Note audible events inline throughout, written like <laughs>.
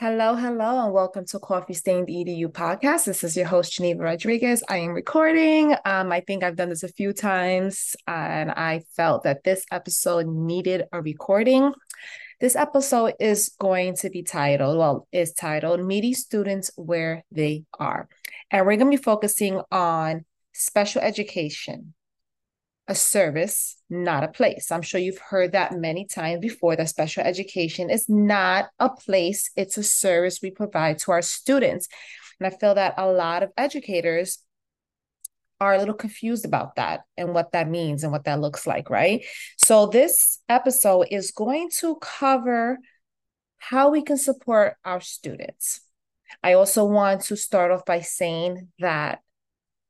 Hello, hello, and welcome to Coffee Stained EDU podcast. This is your host, Geneva Rodriguez. I am recording. Um, I think I've done this a few times, and I felt that this episode needed a recording. This episode is going to be titled, well, is titled Meeting Students Where They Are. And we're going to be focusing on special education, a service, not a place. I'm sure you've heard that many times before that special education is not a place, it's a service we provide to our students. And I feel that a lot of educators are a little confused about that and what that means and what that looks like, right? So, this episode is going to cover how we can support our students. I also want to start off by saying that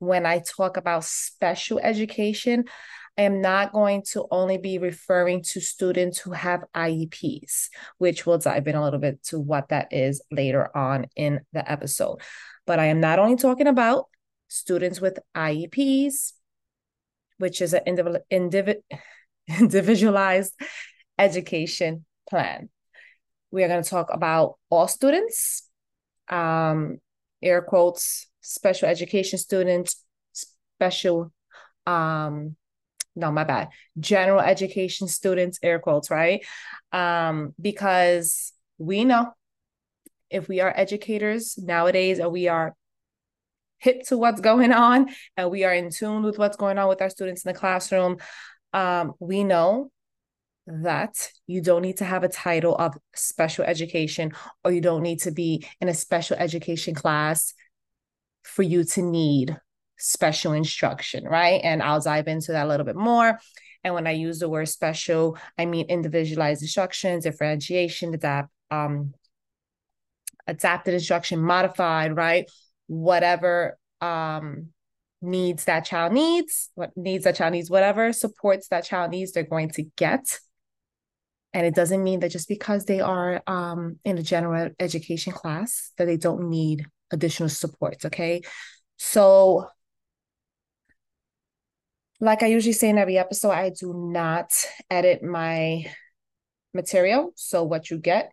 when I talk about special education, I am not going to only be referring to students who have IEPs, which we'll dive in a little bit to what that is later on in the episode. But I am not only talking about students with IEPs, which is an indiv- <laughs> individualized education plan. We are going to talk about all students, um, air quotes, special education students, special, um, no, my bad, general education students, air quotes, right? Um, because we know if we are educators nowadays and we are hip to what's going on and we are in tune with what's going on with our students in the classroom, um, we know that you don't need to have a title of special education or you don't need to be in a special education class for you to need special instruction, right? And I'll dive into that a little bit more. And when I use the word special, I mean individualized instructions, differentiation, adapt, um, adapted instruction, modified, right? Whatever um needs that child needs, what needs that child needs, whatever supports that child needs, they're going to get. And it doesn't mean that just because they are um, in a general education class that they don't need additional supports. Okay. So, like I usually say in every episode, I do not edit my material. So, what you get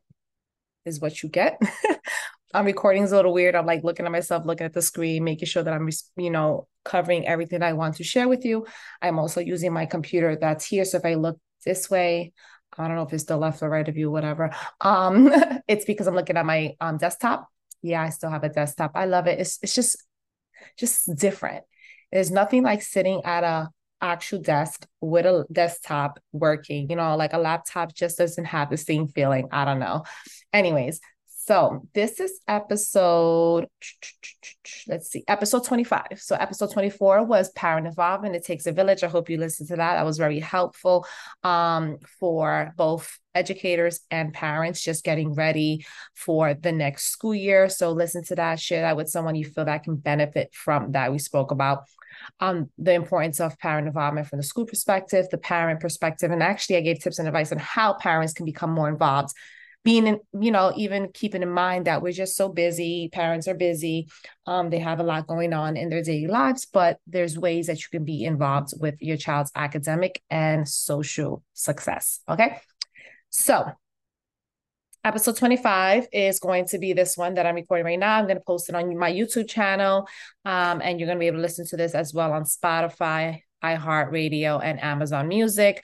is what you get. <laughs> I'm recording is a little weird. I'm like looking at myself, looking at the screen, making sure that I'm, you know, covering everything I want to share with you. I'm also using my computer that's here. So if I look this way, I don't know if it's the left or right of you, whatever. Um, <laughs> it's because I'm looking at my um desktop yeah, I still have a desktop. I love it. It's it's just just different. There's nothing like sitting at a actual desk with a desktop working. You know, like a laptop just doesn't have the same feeling. I don't know. Anyways, so this is episode, let's see, episode 25. So episode 24 was parent involvement. It takes a village. I hope you listened to that. That was very helpful um, for both educators and parents just getting ready for the next school year. So listen to that, share that with someone you feel that can benefit from that. We spoke about um, the importance of parent involvement from the school perspective, the parent perspective, and actually I gave tips and advice on how parents can become more involved being in, you know, even keeping in mind that we're just so busy, parents are busy, um, they have a lot going on in their daily lives, but there's ways that you can be involved with your child's academic and social success. Okay. So episode 25 is going to be this one that I'm recording right now. I'm going to post it on my YouTube channel. Um, and you're going to be able to listen to this as well on Spotify, iHeartRadio, and Amazon Music.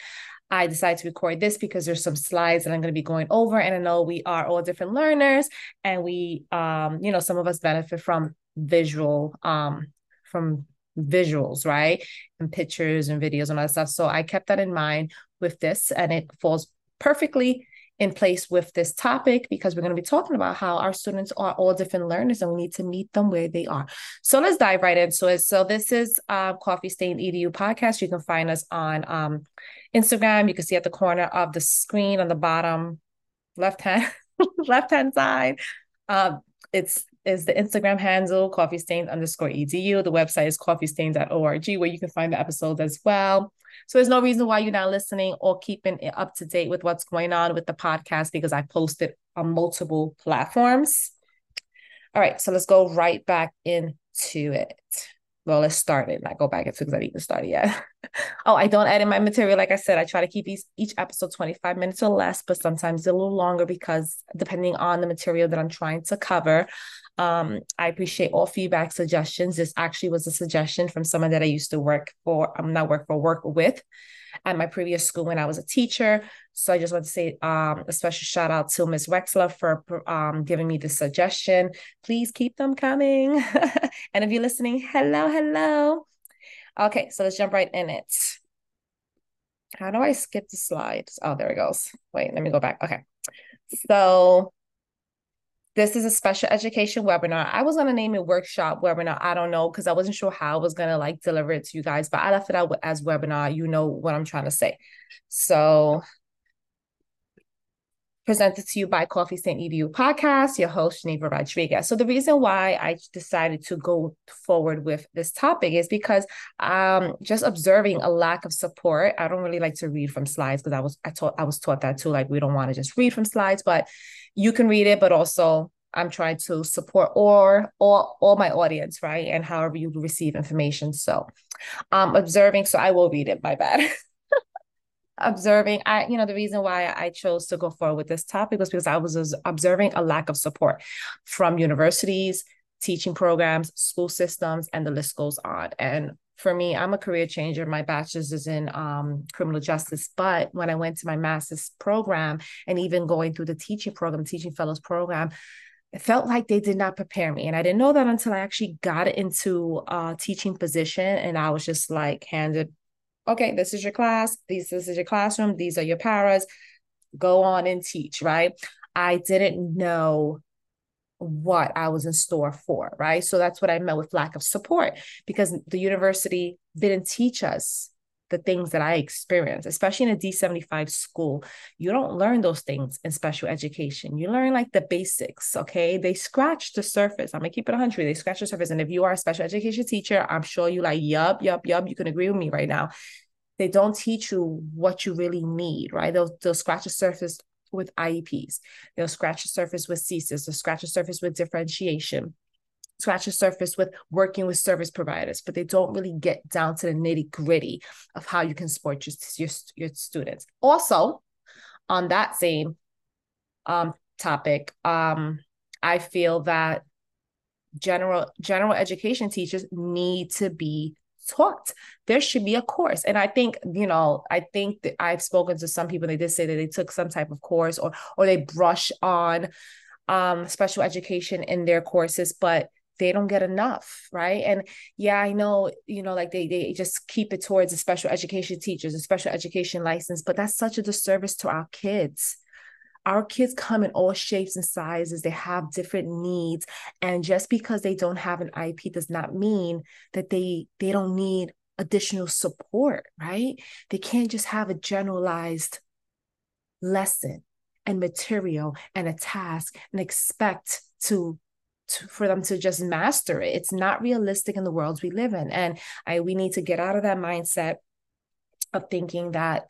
I decided to record this because there's some slides that I'm going to be going over. And I know we are all different learners and we, um, you know, some of us benefit from visual, um, from visuals, right? And pictures and videos and all that stuff. So I kept that in mind with this and it falls perfectly in place with this topic because we're going to be talking about how our students are all different learners and we need to meet them where they are. So let's dive right into it. So this is uh, Coffee Stain EDU podcast. You can find us on um, Instagram. You can see at the corner of the screen on the bottom left hand <laughs> left hand side. Um, it's is the Instagram handle coffee stains underscore edu. The website is coffeestains.org where you can find the episodes as well. So there's no reason why you're not listening or keeping it up to date with what's going on with the podcast because I post it on multiple platforms. All right, so let's go right back into it. Well, let's start it. I go back into because I didn't start it yet. <laughs> oh, I don't edit my material. Like I said, I try to keep each, each episode 25 minutes or less, but sometimes a little longer because depending on the material that I'm trying to cover. Um, I appreciate all feedback, suggestions. This actually was a suggestion from someone that I used to work for, I'm um, not work for, work with at my previous school when I was a teacher. So I just want to say um, a special shout out to Ms. Wexler for um, giving me the suggestion. Please keep them coming. <laughs> and if you're listening, hello, hello. Okay, so let's jump right in it. How do I skip the slides? Oh, there it goes. Wait, let me go back. Okay. So this is a special education webinar. I was gonna name it workshop webinar. I don't know because I wasn't sure how I was gonna like deliver it to you guys, but I left it out as webinar. You know what I'm trying to say. So presented to you by Coffee Stain EDU podcast, your host, Geneva Rodriguez. So the reason why I decided to go forward with this topic is because um just observing a lack of support. I don't really like to read from slides because I was I taught I was taught that too. Like we don't want to just read from slides, but you can read it, but also I'm trying to support or all all my audience, right? And however you receive information. So um observing, so I will read it, my bad. <laughs> observing i you know the reason why i chose to go forward with this topic was because i was observing a lack of support from universities teaching programs school systems and the list goes on. And for me i'm a career changer. My bachelor's is in um, criminal justice but when i went to my master's program and even going through the teaching program teaching fellows program it felt like they did not prepare me. And i didn't know that until i actually got into a teaching position and i was just like handed okay, this is your class, this, this is your classroom, these are your paras, go on and teach, right? I didn't know what I was in store for, right? So that's what I meant with lack of support because the university didn't teach us the things that I experienced, especially in a D75 school. You don't learn those things in special education. You learn like the basics, okay? They scratch the surface. I'm gonna keep it 100. They scratch the surface. And if you are a special education teacher, I'm sure you like, yup, yup, yup. You can agree with me right now. They don't teach you what you really need, right? They'll, they'll scratch the surface with IEPs. They'll scratch the surface with CSIS. They'll scratch the surface with differentiation scratch the surface with working with service providers, but they don't really get down to the nitty gritty of how you can support your, your, your students. Also, on that same um, topic, um, I feel that general general education teachers need to be taught. There should be a course. And I think, you know, I think that I've spoken to some people, they did say that they took some type of course or or they brush on um special education in their courses, but they don't get enough right? And yeah i know you know like they they just keep it towards the special education teachers a special education license but that's such a disservice to our kids. Our kids come in all shapes and sizes. They have different needs. And just because they don't have an IEP does not mean that they they don't need additional support right? They can't just have a generalized lesson and material and a task and expect to for them to just master it. It's not realistic in the worlds we live in. And I we need to get out of that mindset of thinking that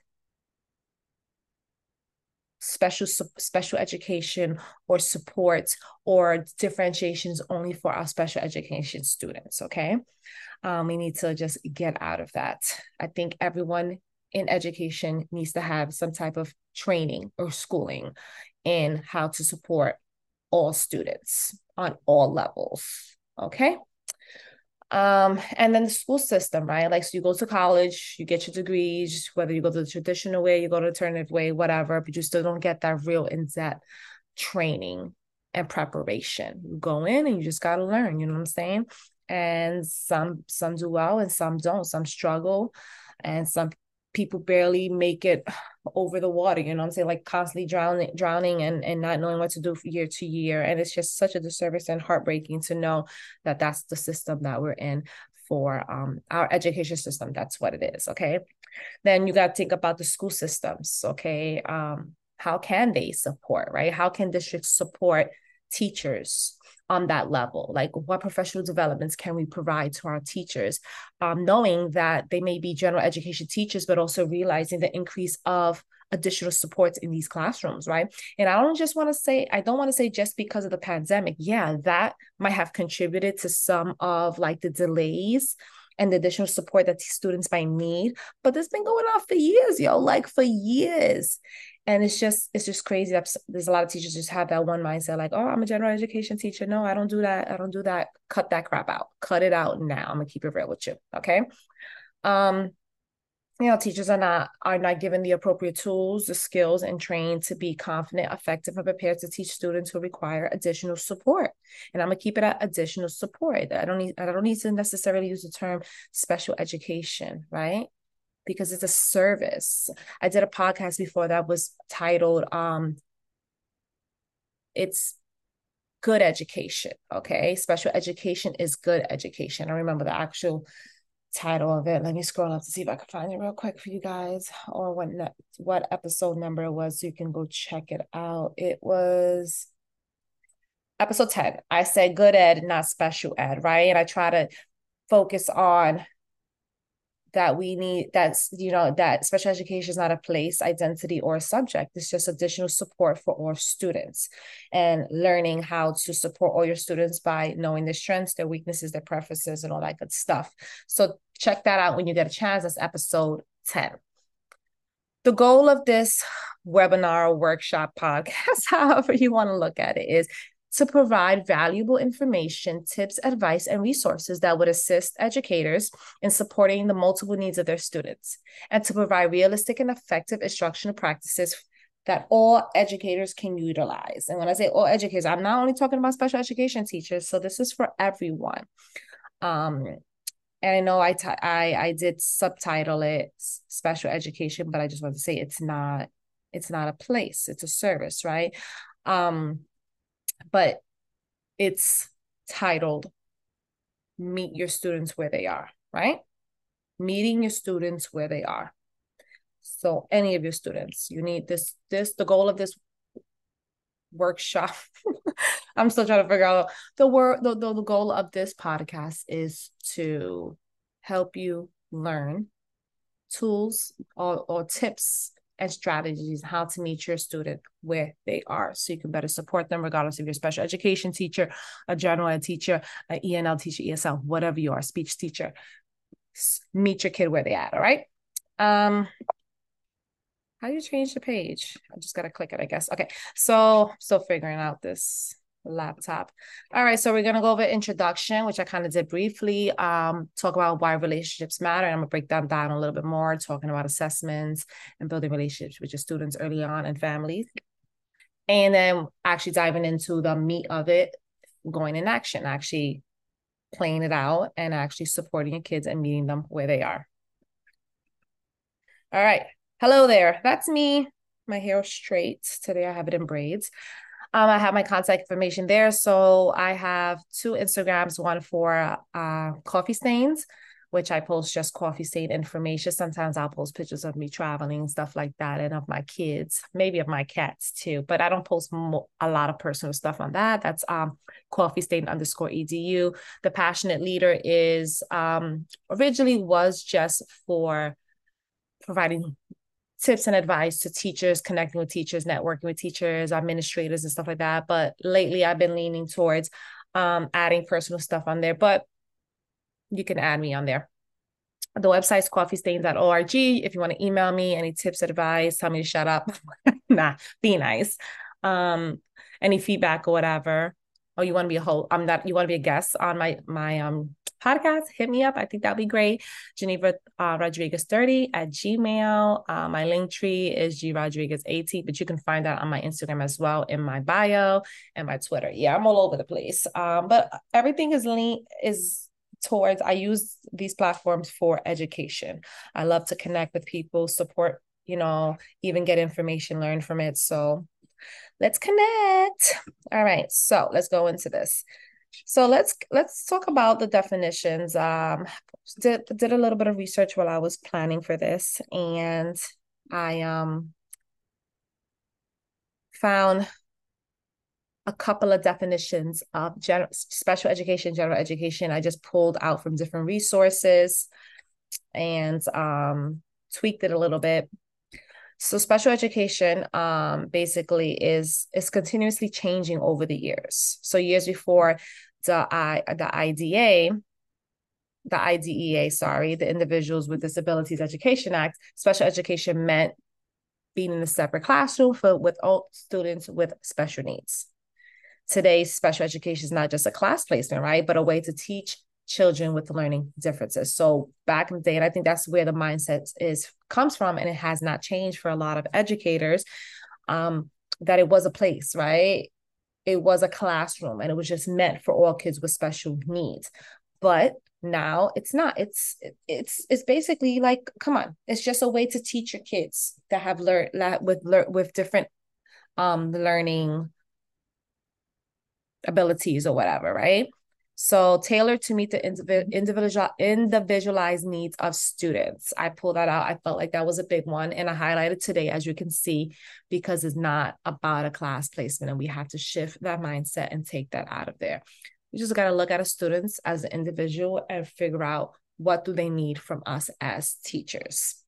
special special education or support or differentiations only for our special education students okay um, we need to just get out of that i think everyone in education needs to have some type of training or schooling in how to support all students on all levels. Okay. Um, and then the school system, right? Like, so you go to college, you get your degrees, whether you go the traditional way, you go the alternative way, whatever, but you still don't get that real in depth training and preparation. You go in and you just got to learn, you know what I'm saying? And some some do well and some don't. Some struggle and some people barely make it <sighs> over the water you know i'm saying? Like constantly drowning drowning and and not knowing what to do year to year. And it's just such a disservice and heartbreaking to know that that's the system that we're in for um, our education system. That's what it is okay? Then you got to think about the school systems okay? Um, how can they support right? How can districts support teachers on that level like what professional developments can we provide to our teachers um, knowing that they may be general education teachers but also realizing the increase of additional supports in these classrooms, right? And I don't just want to say, I don't want to say just because of the pandemic. Yeah, that might have contributed to some of like the delays and the additional support that students might need. But this has been going on for years, yo, like for years. And it's just, it's just crazy. that There's a lot of teachers just have that one mindset, like, oh, I'm a general education teacher. No, I don't do that. I don't do that. Cut that crap out. Cut it out now. I'm gonna keep it real with you. Okay. Um, you know teachers are not are not given the appropriate tools the skills and trained to be confident effective and prepared to teach students who require additional support. And i'm to keep it at additional support. I don't need i don't need to necessarily use the term special education right? Because it's a service. I did a podcast before that was titled um it's good education okay? Special education is good education. I remember the actual title of it. Let me scroll up to see if I can find it real quick for you guys, or what ne- what episode number it was, so you can go check it out. It was episode ten. I said good ed, not special ed, right? And I try to focus on that we need that's you know that special education is not a place identity or a subject. It's just additional support for all students and learning how to support all your students by knowing their strengths their weaknesses their preferences and all that good stuff. So check that out when you get a chance. That's episode 10 the goal of this webinar workshop podcast <laughs> however you want to look at it is to provide valuable information, tips, advice, and resources that would assist educators in supporting the multiple needs of their students, and to provide realistic and effective instructional practices that all educators can utilize. And when I say all educators, I'm not only talking about special education teachers, so this is for everyone. Um, and I know I, t- I I did subtitle it special education, but I just want to say it's not it's not a place, it's a service, right? Um, but it's titled Meet Your Students Where They Are, right? Meeting your students where they are. So any of your students, you need this, this, the goal of this workshop. <laughs> I'm still trying to figure out the word the, the, the goal of this podcast is to help you learn tools or, or tips and strategies how to meet your student where they are so you can better support them regardless if you're a special education teacher a general ed teacher an enl teacher esl whatever you are speech teacher meet your kid where they at all right um how do you change the page? I just gotta click it i guess. Okay so still figuring out this laptop. All right, so we're gonna go over introduction, which I kind of did briefly. Um, talk about why relationships matter. and I'm gonna break that down a little bit more, talking about assessments and building relationships with your students early on and families. And then actually diving into the meat of it, going in action, actually playing it out and actually supporting your kids and meeting them where they are. All right. Hello there. That's me. My hair is straight. Today I have it in braids. Um, I have my contact information there. So I have two Instagrams, one for uh, coffee stains, which I post just coffee stain information. Sometimes I'll post pictures of me traveling, and stuff like that, and of my kids, maybe of my cats too. But I don't post mo- a lot of personal stuff on that. That's um, coffee stain underscore edu. The passionate leader is um, originally was just for providing tips and advice to teachers, connecting with teachers, networking with teachers, administrators, and stuff like that. But lately, I've been leaning towards um, adding personal stuff on there. But you can add me on there. The website's coffeestains.org. If you want to email me any tips, advice, tell me to shut up. <laughs> nah, be nice. Um, any feedback or whatever. Oh, you want to be a whole? I'm not. You want to be a guest on my my um podcast, hit me up. I think that'd be great. Geneva uh, Rodriguez 30 at Gmail. Uh, my Linktree is G Rodriguez 80, but you can find that on my Instagram as well in my bio and my Twitter. Yeah, I'm all over the place. Um, but everything is lean is towards I use these platforms for education. I love to connect with people, support, you know, even get information, learn from it. So let's connect. All right, so let's go into this. So let's let's talk about the definitions. Um, did did a little bit of research while I was planning for this, and I um found a couple of definitions of general special education, general education. I just pulled out from different resources and um tweaked it a little bit. So special education um, basically is is continuously changing over the years. So years before the I the IDA, the IDEA, sorry, the Individuals with Disabilities Education Act, special education meant being in a separate classroom for with all students with special needs. Today, special education is not just a class placement, right? But a way to teach children with learning differences. So back in the day, and I think that's where the mindset is comes from, and it has not changed for a lot of educators. Um, that it was a place, right? It was a classroom, and it was just meant for all kids with special needs. But now it's not. It's it's it's basically like, come on, it's just a way to teach your kids that have learned with with different um learning abilities or whatever, right? So tailored to meet the individual individualized needs of students. I pulled that out. I felt like that was a big one. And I highlighted today, as you can see, because it's not about a class placement. And we have to shift that mindset and take that out of there. We just got to look at a students as an individual and figure out what do they need from us as teachers.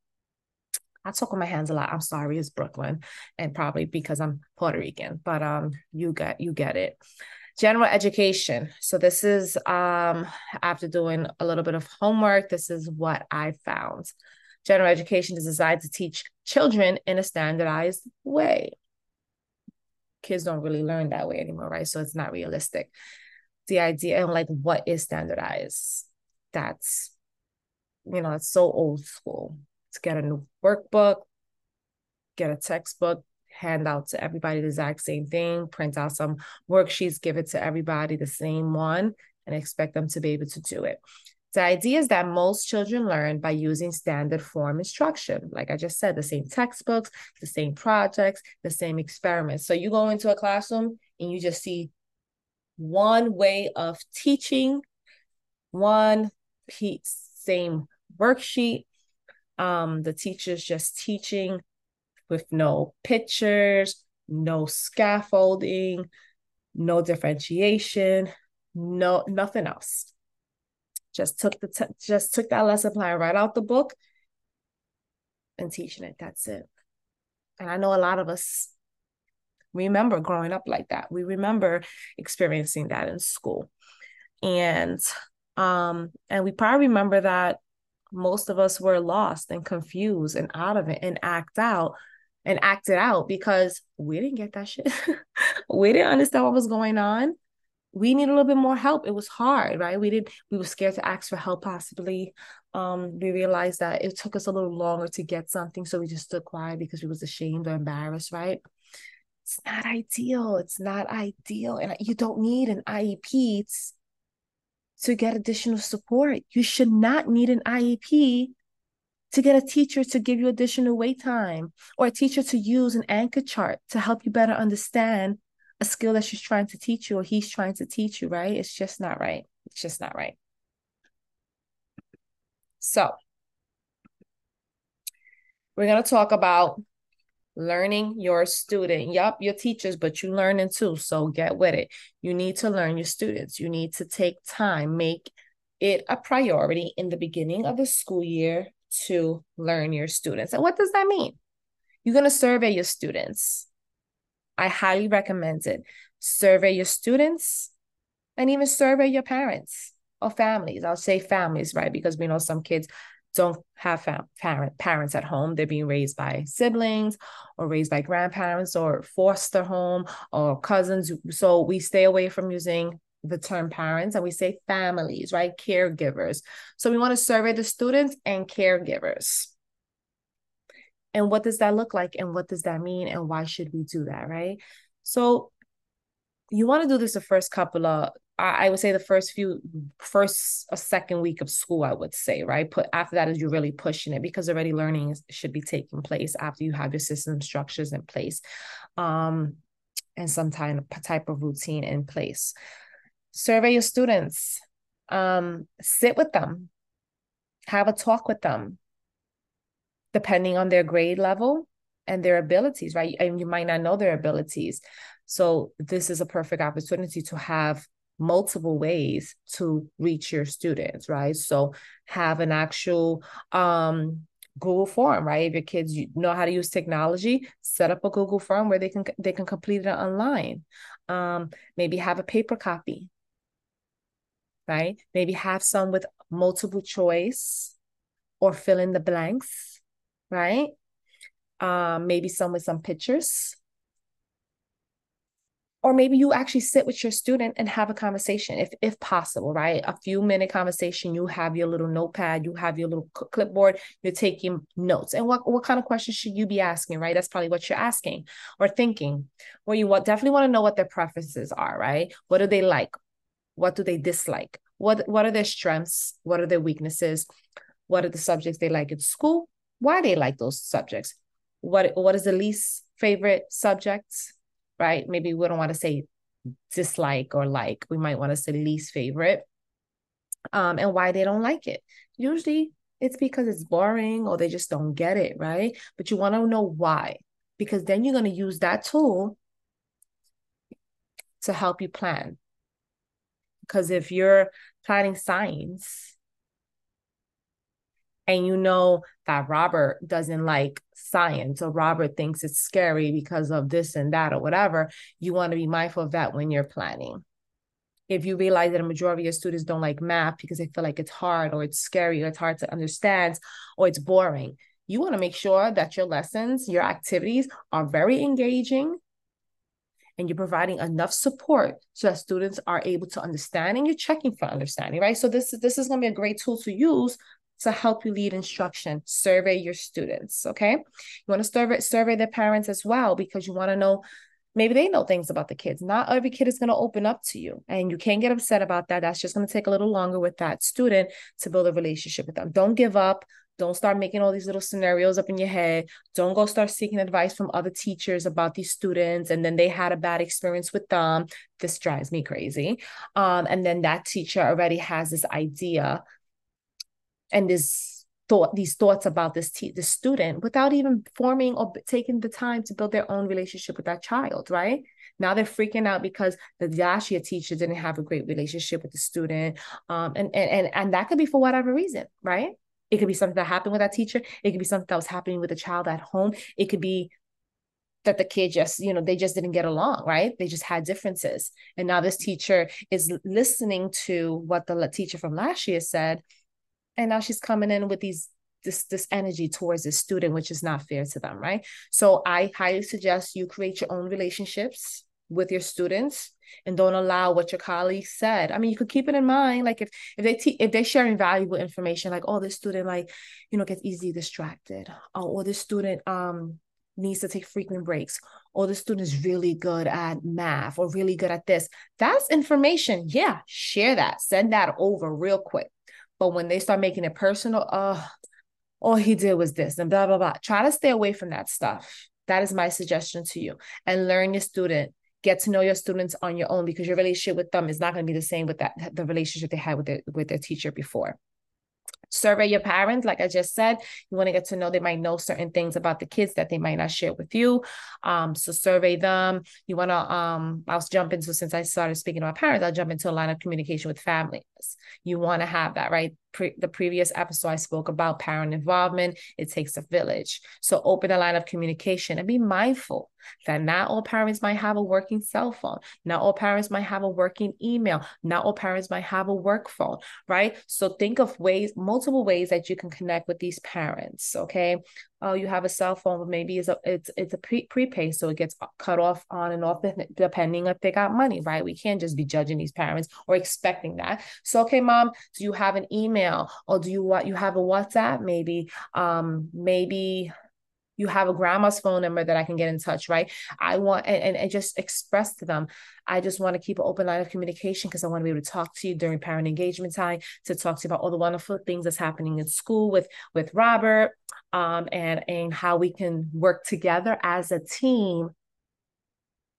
I talk with my hands a lot. I'm sorry, it's Brooklyn, and probably because I'm Puerto Rican, but um, you get you get it general education. So this is um after doing a little bit of homework this is what i found. General education is designed to teach children in a standardized way. Kids don't really learn that way anymore right? So it's not realistic. The idea and like what is standardized? That's you know it's so old school. To get a new workbook get a textbook hand out to everybody the exact same thing, print out some worksheets, give it to everybody the same one, and expect them to be able to do it. The idea is that most children learn by using standard form instruction. Like I just said, the same textbooks, the same projects, the same experiments. So you go into a classroom and you just see one way of teaching, one piece, same worksheet. Um, the teacher's just teaching with no pictures, no scaffolding, no differentiation, no nothing else. Just took the just took that lesson plan right out the book and teaching it. That's it. And I know a lot of us remember growing up like that. We remember experiencing that in school. And um and we probably remember that most of us were lost and confused and out of it and act out and act it out because we didn't get that shit. <laughs> we didn't understand what was going on. We need a little bit more help. It was hard, right? We didn't we were scared to ask for help possibly. Um, we realized that it took us a little longer to get something, so we just stood quiet because we was ashamed or embarrassed, right? It's not ideal. It's not ideal. And you don't need an IEP to get additional support. You should not need an IEP to get a teacher to give you additional wait time or a teacher to use an anchor chart to help you better understand a skill that she's trying to teach you or he's trying to teach you, right? It's just not right. It's just not right. So, we're going to talk about learning your student. Yup, your teachers, but you learning too. So get with it. You need to learn your students. You need to take time, make it a priority in the beginning of the school year to learn your students. And what does that mean? You're going to survey your students. I highly recommend it. Survey your students and even survey your parents or families. I'll say families, right? Because we know some kids don't have fam- parent, parents at home. They're being raised by siblings or raised by grandparents or foster home or cousins. So we stay away from using the term parents and we say families, right? Caregivers. So we want to survey the students and caregivers. And what does that look like? And what does that mean? And why should we do that, right? So you want to do this the first couple of I would say the first few, first a second week of school, I would say, right? Put after that is you're really pushing it because already learning should be taking place after you have your system structures in place, um, and some type of type of routine in place survey your students. Um, sit with them. Have a talk with them depending on their grade level and their abilities right? And you might not know their abilities. So this is a perfect opportunity to have multiple ways to reach your students right? So have an actual um Google Form, right? If your kids know how to use technology, set up a Google Form where they can they can complete it online. Um, maybe have a paper copy, right? Maybe have some with multiple choice or fill in the blanks, right? Um, maybe some with some pictures. Or maybe you actually sit with your student and have a conversation if if possible right? A few minute conversation you have your little notepad you have your little clipboard you're taking notes. And what, what kind of questions should you be asking right? That's probably what you're asking or thinking. Well you definitely want to know what their preferences are right? What do they like what do they dislike what what are their strengths what are their weaknesses what are the subjects they like in school why they like those subjects what what is the least favorite subjects right? Maybe we don't want to say dislike or like. We might want to say least favorite. Um, and why they don't like it. Usually it's because it's boring or they just don't get it, right? But you want to know why, because then you're going to use that tool to help you plan. Because if you're planning science and you know that Robert doesn't like science or Robert thinks it's scary because of this and that or whatever, you want to be mindful of that when you're planning. If you realize that a majority of your students don't like math because they feel like it's hard or it's scary or it's hard to understand or it's boring, you want to make sure that your lessons, your activities are very engaging and you're providing enough support so that students are able to understand and you're checking for understanding, right? So this, this is going to be a great tool to use to help you lead instruction. Survey your students, okay? You want to survey survey their parents as well because you want to know maybe they know things about the kids. Not every kid is going to open up to you, and you can't get upset about that. That's just going to take a little longer with that student to build a relationship with them. Don't give up. Don't start making all these little scenarios up in your head. Don't go start seeking advice from other teachers about these students and then they had a bad experience with them. This drives me crazy. Um, and then that teacher already has this idea and this thought these thoughts about this te- the student without even forming or taking the time to build their own relationship with that child right now they're freaking out because the Dacia teacher didn't have a great relationship with the student um and and and, and that could be for whatever reason right it could be something that happened with that teacher. It could be something that was happening with the child at home. It could be that the kid just you know they just didn't get along right? They just had differences. And now this teacher is listening to what the teacher from last year said. And now she's coming in with these this this energy towards the student which is not fair to them right? So i highly suggest you create your own relationships with your students and don't allow what your colleagues said i mean you could keep it in mind like if if they te- if they're sharing valuable information like oh this student like you know gets easily distracted oh, or this student um needs to take frequent breaks or the student is really good at math or really good at this that's information yeah share that send that over real quick but when they start making it personal, oh, all he did was this and blah, blah, blah. Try to stay away from that stuff. That is my suggestion to you. And learn your student. Get to know your students on your own because your relationship with them is not going to be the same with that the relationship they had with their with their teacher before. Survey your parents like i just said you want to get to know they might know certain things about the kids that they might not share with you um so survey them. You want to um i'll jump into since i started speaking about parents i'll jump into a line of communication with families. You want to have that right Pre- the previous episode i spoke about parent involvement it takes a village so open a line of communication and be mindful that not all parents might have a working cell phone. Not all parents might have a working email. Not all parents might have a work phone, right? So think of ways, multiple ways that you can connect with these parents. Okay. Oh, you have a cell phone, but maybe it's a it's it's a pre prepaid, so it gets cut off on and off depending if they got money, right? We can't just be judging these parents or expecting that. So, okay, mom, do you have an email or do you want you have a WhatsApp? Maybe, um, maybe you have a grandma's phone number that I can get in touch, right? I want and, and just express to them. I just want to keep an open line of communication because I want to be able to talk to you during parent engagement time to talk to you about all the wonderful things that's happening in school with with Robert, um, and and how we can work together as a team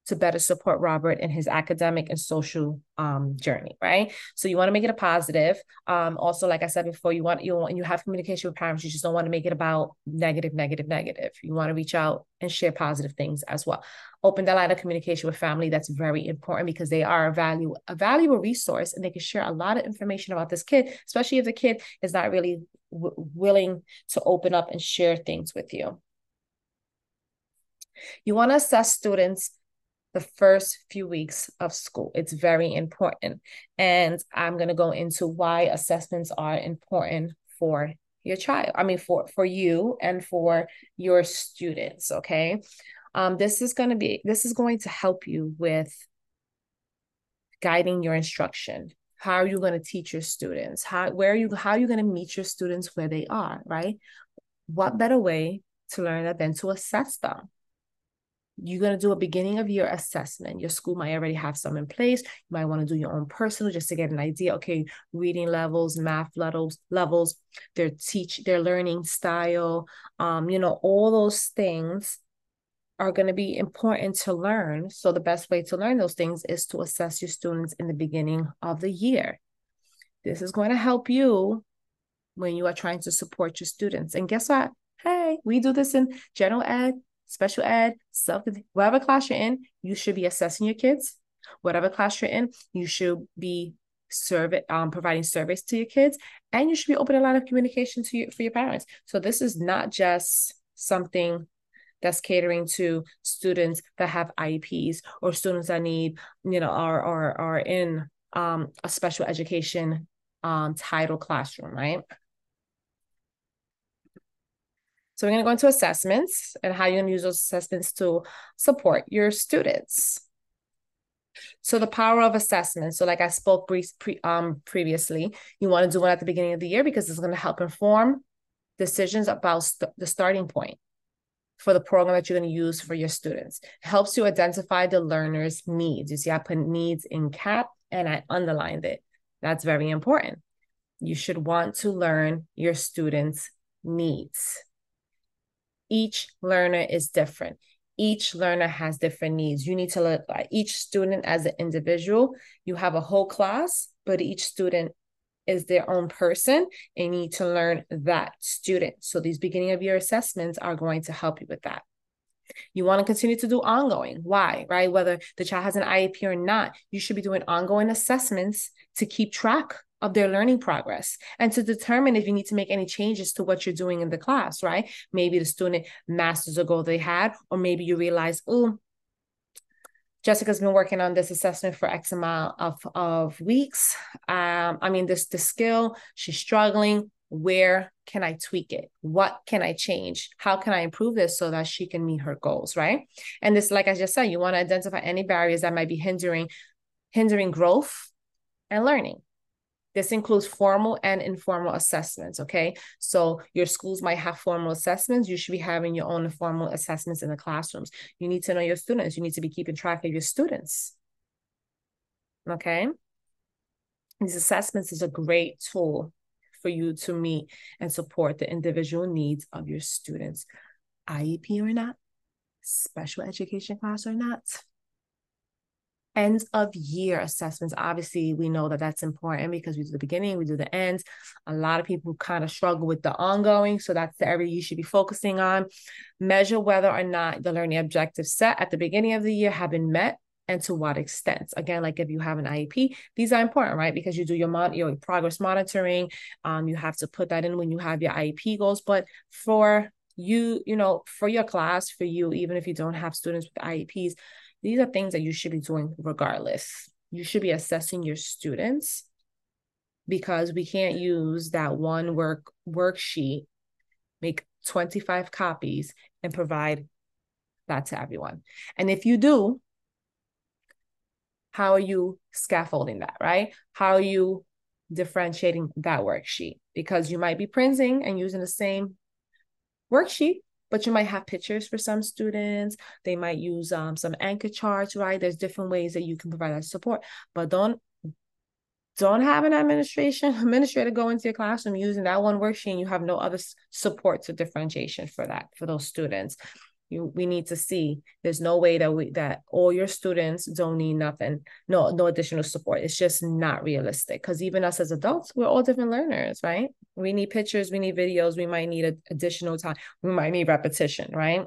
to better support Robert in his academic and social um, journey, right? So you want to make it a positive. Um, also, like I said before, you want you want you have communication with parents. You just don't want to make it about negative, negative, negative. You want to reach out and share positive things as well. Open that line of communication with family. That's very important because they are a value a valuable resource and they can share a lot of information about this kid, especially if the kid is not really w- willing to open up and share things with you. You want to assess students the first few weeks of school. It's very important. And I'm going to go into why assessments are important for your child. I mean for for you and for your students, okay? Um this is going to be this is going to help you with guiding your instruction. How are you going to teach your students? How where are you how are you going to meet your students where they are, right? What better way to learn that than to assess them? You're going to do a beginning of year assessment. Your school might already have some in place. You might want to do your own personal just to get an idea. Okay, reading levels, math levels, levels, their teach, their learning style, um, you know, all those things are going to be important to learn. So the best way to learn those things is to assess your students in the beginning of the year. This is going to help you when you are trying to support your students. And guess what? Hey, we do this in general ed, special ed, self, whatever class you're in, you should be assessing your kids. Whatever class you're in, you should be survey um providing service to your kids, and you should be open a line of communication to you for your parents. So this is not just something that's catering to students that have IEPs or students that need, you know, are are are in um a special education um title classroom, right? So we're going to go into assessments and how you're going to use those assessments to support your students. So the power of assessment. So like I spoke pre, pre, um, previously, you want to do one at the beginning of the year because it's going to help inform decisions about st- the starting point for the program that you're going to use for your students. It helps you identify the learner's needs. You see, I put needs in cap and I underlined it. That's very important. You should want to learn your students' needs each learner is different. Each learner has different needs. You need to look at each student as an individual. You have a whole class, but each student is their own person and you need to learn that student. So these beginning of year assessments are going to help you with that. You want to continue to do ongoing. Why? Right? Whether the child has an IEP or not, you should be doing ongoing assessments to keep track of their learning progress and to determine if you need to make any changes to what you're doing in the class, right? Maybe the student masters a goal they had, or maybe you realize, oh, Jessica's been working on this assessment for X amount of, of weeks. Um, I mean, this the skill, she's struggling. Where can I tweak it? What can I change? How can I improve this so that she can meet her goals, right? And this, like I just said, you want to identify any barriers that might be hindering hindering growth and learning. This includes formal and informal assessments, okay? So your schools might have formal assessments. You should be having your own informal assessments in the classrooms. You need to know your students. You need to be keeping track of your students, okay? These assessments is a great tool for you to meet and support the individual needs of your students, IEP or not, special education class or not end of year assessments. Obviously we know that that's important because we do the beginning we do the ends a lot of people kind of struggle with the ongoing so that's the area you should be focusing on. Measure whether or not the learning objectives set at the beginning of the year have been met and to what extent again like if you have an iep these are important right because you do your mon- your progress monitoring um you have to put that in when you have your iep goals but for you you know for your class for you even if you don't have students with ieps these are things that you should be doing regardless. You should be assessing your students because we can't use that one work worksheet, make 25 copies and provide that to everyone. And if you do, how are you scaffolding that, right? How are you differentiating that worksheet? Because you might be printing and using the same worksheet, but you might have pictures for some students. They might use um, some anchor charts, right? There's different ways that you can provide that support, but don't don't have an administration <laughs> administrator go into your classroom using that one worksheet and you have no other support to differentiation for that for those students you we need to see. There's no way that we that all your students don't need nothing no no additional support. It's just not realistic. Because even us as adults we're all different learners right? We need pictures we need videos we might need a, additional time we might need repetition right?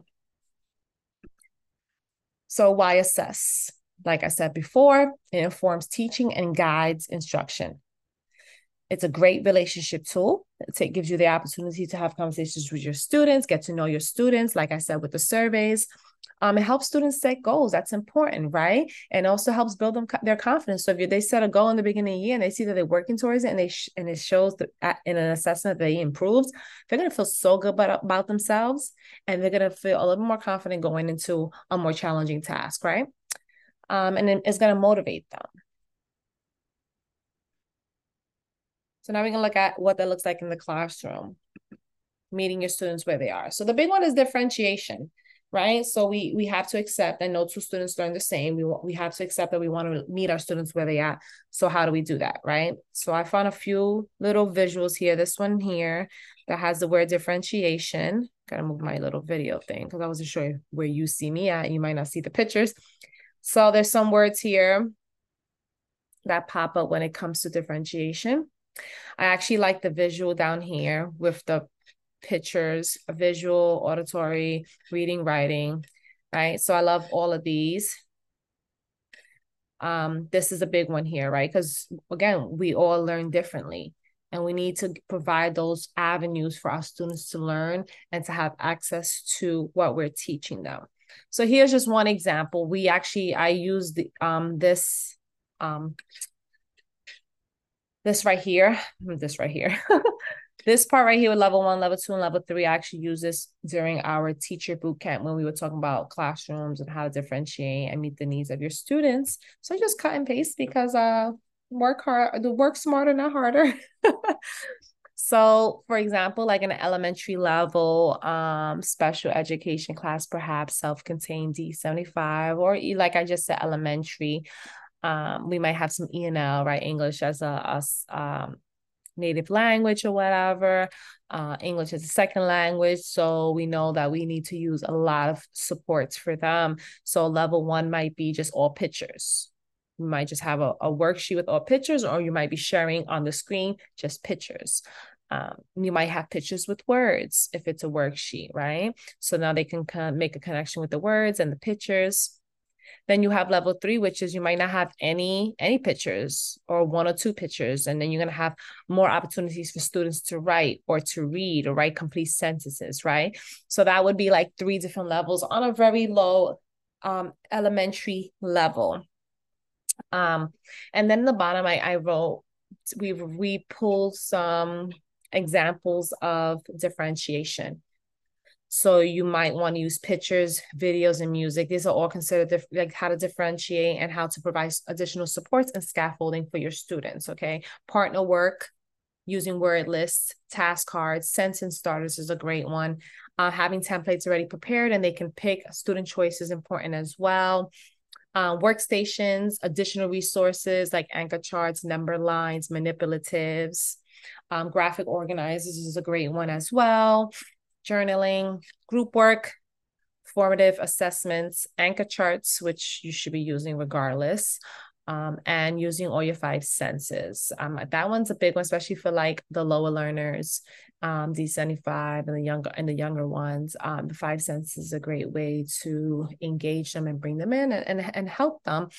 So why assess? Like i said before it informs teaching and guides instruction it's a great relationship tool. It gives you the opportunity to have conversations with your students, get to know your students. Like I said, with the surveys, um, it helps students set goals. That's important, right? And also helps build them their confidence. So if they set a goal in the beginning of the year and they see that they're working towards it, and they sh- and it shows that in an assessment that they improved, they're gonna feel so good about, about themselves, and they're gonna feel a little more confident going into a more challenging task, right? Um, and it's gonna motivate them. So now we can look at what that looks like in the classroom, meeting your students where they are. So the big one is differentiation, right? So we we have to accept that no two students learn the same. We we have to accept that we want to meet our students where they are. So how do we do that, right? So I found a few little visuals here. This one here that has the word differentiation. Gotta move my little video thing because I wasn't sure where you see me at. You might not see the pictures. So there's some words here that pop up when it comes to differentiation. I actually like the visual down here with the pictures, visual, auditory, reading, writing, right? So I love all of these. Um, this is a big one here, right? Because again, we all learn differently and we need to provide those avenues for our students to learn and to have access to what we're teaching them. So here's just one example. We actually I used the, um this um this right here, <laughs> this right here, <laughs> this part right here with level one, level two, and level three, I actually use this during our teacher boot camp when we were talking about classrooms and how to differentiate and meet the needs of your students. So I just cut and paste because uh work hard, the work smarter, not harder. <laughs> So, for example, like an elementary level um, special education class, perhaps self contained D75, or like I just said, elementary, um, we might have some ENL, right? English as a, um, native language or whatever. Uh, English as a second language. So we know that we need to use a lot of supports for them. So level one might be just all pictures. You might just have a, a worksheet with all pictures, or you might be sharing on the screen just pictures. Um, you might have pictures with words if it's a worksheet, right? So now they can make a connection with the words and the pictures. Then you have level three, which is you might not have any any pictures or one or two pictures, and then you're gonna have more opportunities for students to write or to read or write complete sentences, right? So that would be like three different levels on a very low um, elementary level. Um, and then the bottom, I, I wrote we we pulled some examples of differentiation. So you might want to use pictures, videos, and music. These are all considered like how to differentiate and how to provide additional supports and scaffolding for your students. Okay, partner work using word lists, task cards, sentence starters is a great one. Uh, having templates already prepared and they can pick student choice is important as well. Uh, workstations, additional resources like anchor charts, number lines, manipulatives, um, graphic organizers is a great one as well journaling, group work, formative assessments, anchor charts, which you should be using regardless, um, and using all your five senses. Um, that one's a big one, especially for like the lower learners, um, D75 and the younger and the younger ones. Um, the five senses is a great way to engage them and bring them in and, and, and help them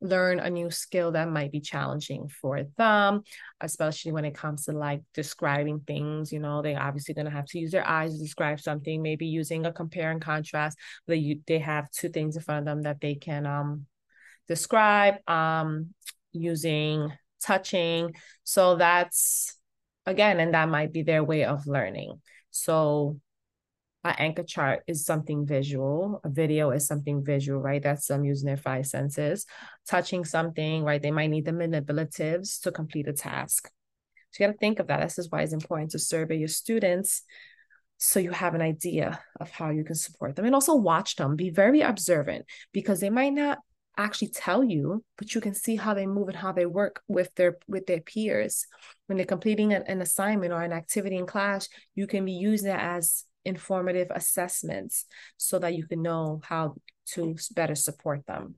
learn a new skill that might be challenging for them, especially when it comes to like describing things. You know, they're obviously going to have to use their eyes to describe something, maybe using a compare and contrast. You they have two things in front of them that they can um describe um using touching. So that's again, and that might be their way of learning. So an anchor chart is something visual. A video is something visual right? That's them using their five senses. Touching something right? They might need the manipulatives to complete a task. So you got to think of that. This is why it's important to survey your students so you have an idea of how you can support them. And also watch them. Be very observant because they might not actually tell you but you can see how they move and how they work with their with their peers when they're completing an, an assignment or an activity in class you can be using it as informative assessments so that you can know how to better support them.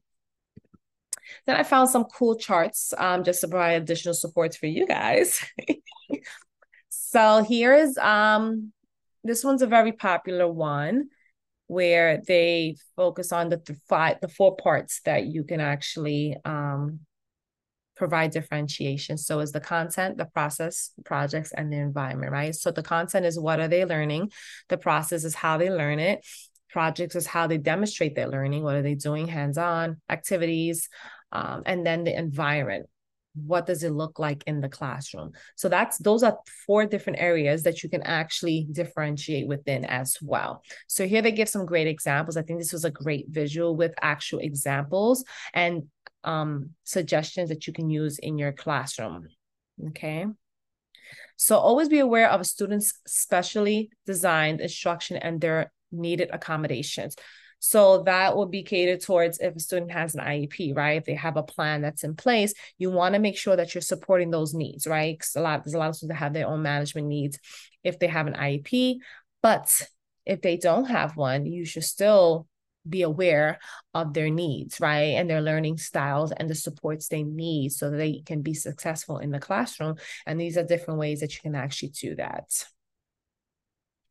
Then I found some cool charts um, just to provide additional supports for you guys. <laughs> so here is um, this one's a very popular one where they focus on the th- five the four parts that you can actually um, provide differentiation. So is the content, the process, projects, and the environment, right? So the content is what are they learning? The process is how they learn it. Projects is how they demonstrate their learning. What are they doing? Hands-on activities. Um, and then the environment. What does it look like in the classroom? So that's those are four different areas that you can actually differentiate within as well. So here they give some great examples. I think this was a great visual with actual examples and um, suggestions that you can use in your classroom. Okay. So always be aware of a student's specially designed instruction and their needed accommodations. So that will be catered towards if a student has an IEP, right? If they have a plan that's in place, you want to make sure that you're supporting those needs, right? Because a lot there's a lot of students that have their own management needs if they have an IEP. But if they don't have one, you should still be aware of their needs, right? And their learning styles and the supports they need so that they can be successful in the classroom. And these are different ways that you can actually do that.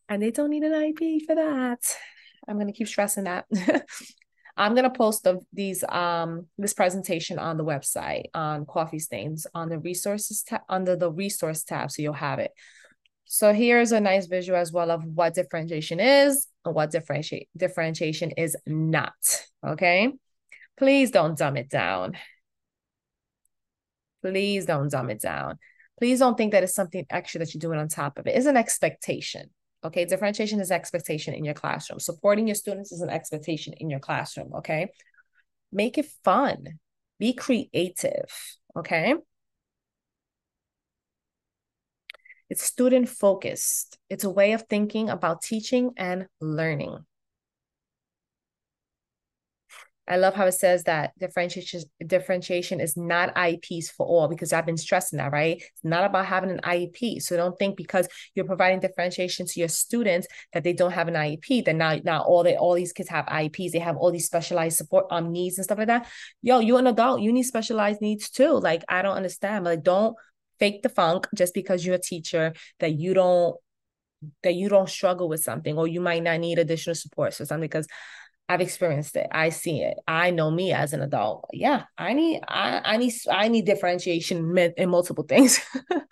And they don't need an IEP for that. I'm going to keep stressing that. <laughs> I'm going to post the, these um this presentation on the website on coffee stains on the resources tab under the resource tab so you'll have it. So here's a nice visual as well of what differentiation is and what differentiate differentiation is not. Okay. Please don't dumb it down. Please don't dumb it down. Please don't think that it's something extra that you're doing on top of it. It's an expectation. Okay. Differentiation is expectation in your classroom. Supporting your students is an expectation in your classroom. Okay. Make it fun. Be creative. Okay. It's student focused. It's a way of thinking about teaching and learning. I love how it says that differentiation differentiation is not IEPs for all because I've been stressing that, right? It's not about having an IEP. So don't think because you're providing differentiation to your students that they don't have an IEP, that now now all they all these kids have IEPs, they have all these specialized support um needs and stuff like that. Yo, you're an adult, you need specialized needs too. Like I don't understand. Like don't fake the funk just because you're a teacher that you don't that you don't struggle with something or you might not need additional support for something because I've experienced it. I see it. I know me as an adult. Yeah, I need I, I need I need differentiation in multiple things.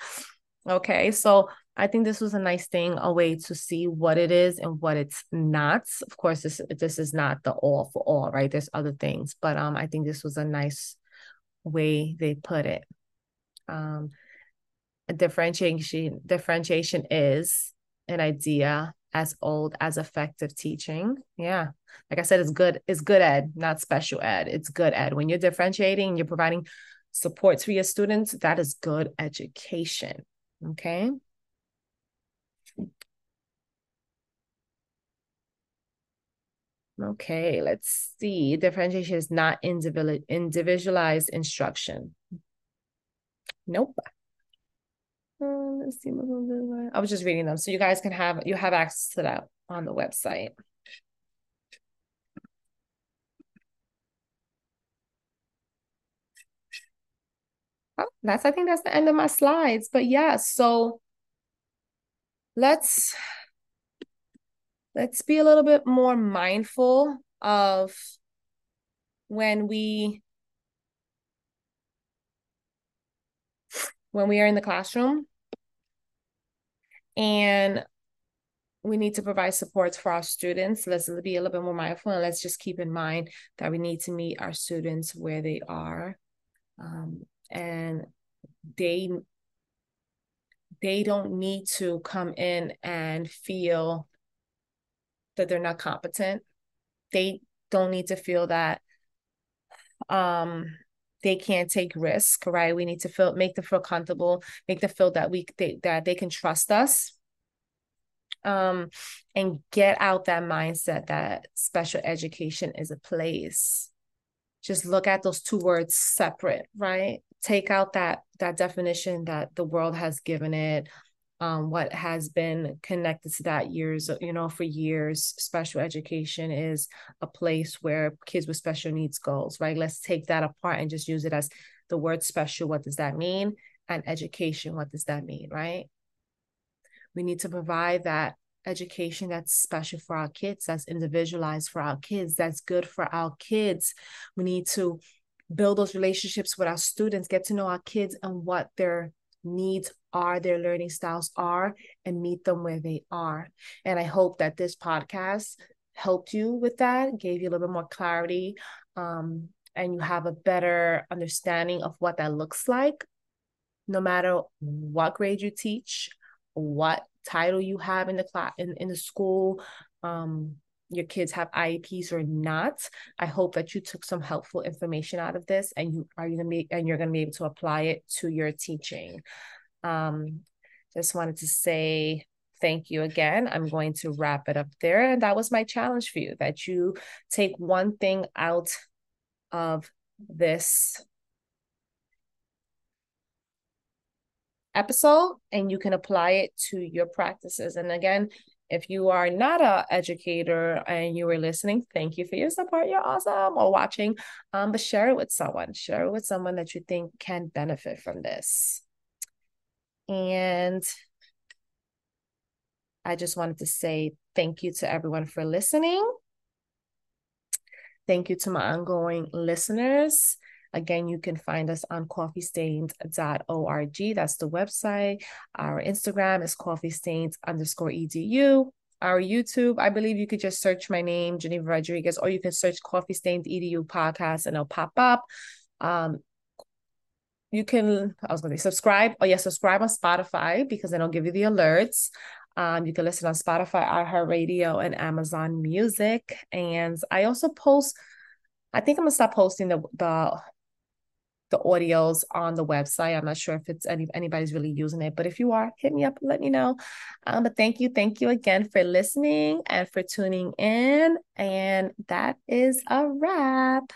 <laughs> okay, so I think this was a nice thing, a way to see what it is and what it's not. Of course, this this is not the all for all, right? There's other things, but um, I think this was a nice way they put it. Um, differentiation differentiation is an idea as old as effective teaching. Yeah. Like I said, it's good, it's good ed, not special ed. It's good ed. When you're differentiating, you're providing supports for your students, that is good education. Okay. Okay, let's see. Differentiation is not individualized instruction. Nope. Uh. I was just reading them, so you guys can have you have access to that on the website. Oh, that's I think that's the end of my slides. But yeah, so let's let's be a little bit more mindful of when we when we are in the classroom and we need to provide supports for our students. Let's be a little bit more mindful and let's just keep in mind that we need to meet our students where they are. Um, and they they don't need to come in and feel that they're not competent. They don't need to feel that um they can't take risk, right? We need to feel make them feel comfortable, make them feel that we they, that they can trust us. Um, and get out that mindset that special education is a place. Just look at those two words separate, right? Take out that that definition that the world has given it um, what has been connected to that years, you know, for years, special education is a place where kids with special needs goes, right? Let's take that apart and just use it as the word special. What does that mean? And education, what does that mean, right? We need to provide that education that's special for our kids, that's individualized for our kids, that's good for our kids. We need to build those relationships with our students, get to know our kids and what their needs are, their learning styles are, and meet them where they are. And I hope that this podcast helped you with that, gave you a little bit more clarity, um, and you have a better understanding of what that looks like, no matter what grade you teach, what title you have in the class in, in the school, um, your kids have IEPs or not. I hope that you took some helpful information out of this and you are gonna be and you're gonna be able to apply it to your teaching. Um, just wanted to say thank you again. I'm going to wrap it up there. And that was my challenge for you that you take one thing out of this episode and you can apply it to your practices. And again, if you are not a educator and you were listening, thank you for your support. You're awesome or watching. Um, but share it with someone. Share it with someone that you think can benefit from this. And I just wanted to say thank you to everyone for listening. Thank you to my ongoing listeners. Again, you can find us on coffeestains.org. That's the website. Our Instagram is coffeestains underscore edu. Our YouTube, I believe you could just search my name, Geneva Rodriguez, or you can search Coffee Stains Edu podcast and it'll pop up. Um, you can, I was going to say subscribe. Oh, yeah, subscribe on Spotify because then I'll give you the alerts. Um, you can listen on Spotify, iHeartRadio, and Amazon Music. And I also post, I think I'm gonna stop posting the the the audios on the website. I'm not sure if it's any anybody's really using it, but if you are, hit me up and let me know. Um, but thank you, thank you again for listening and for tuning in. And that is a wrap.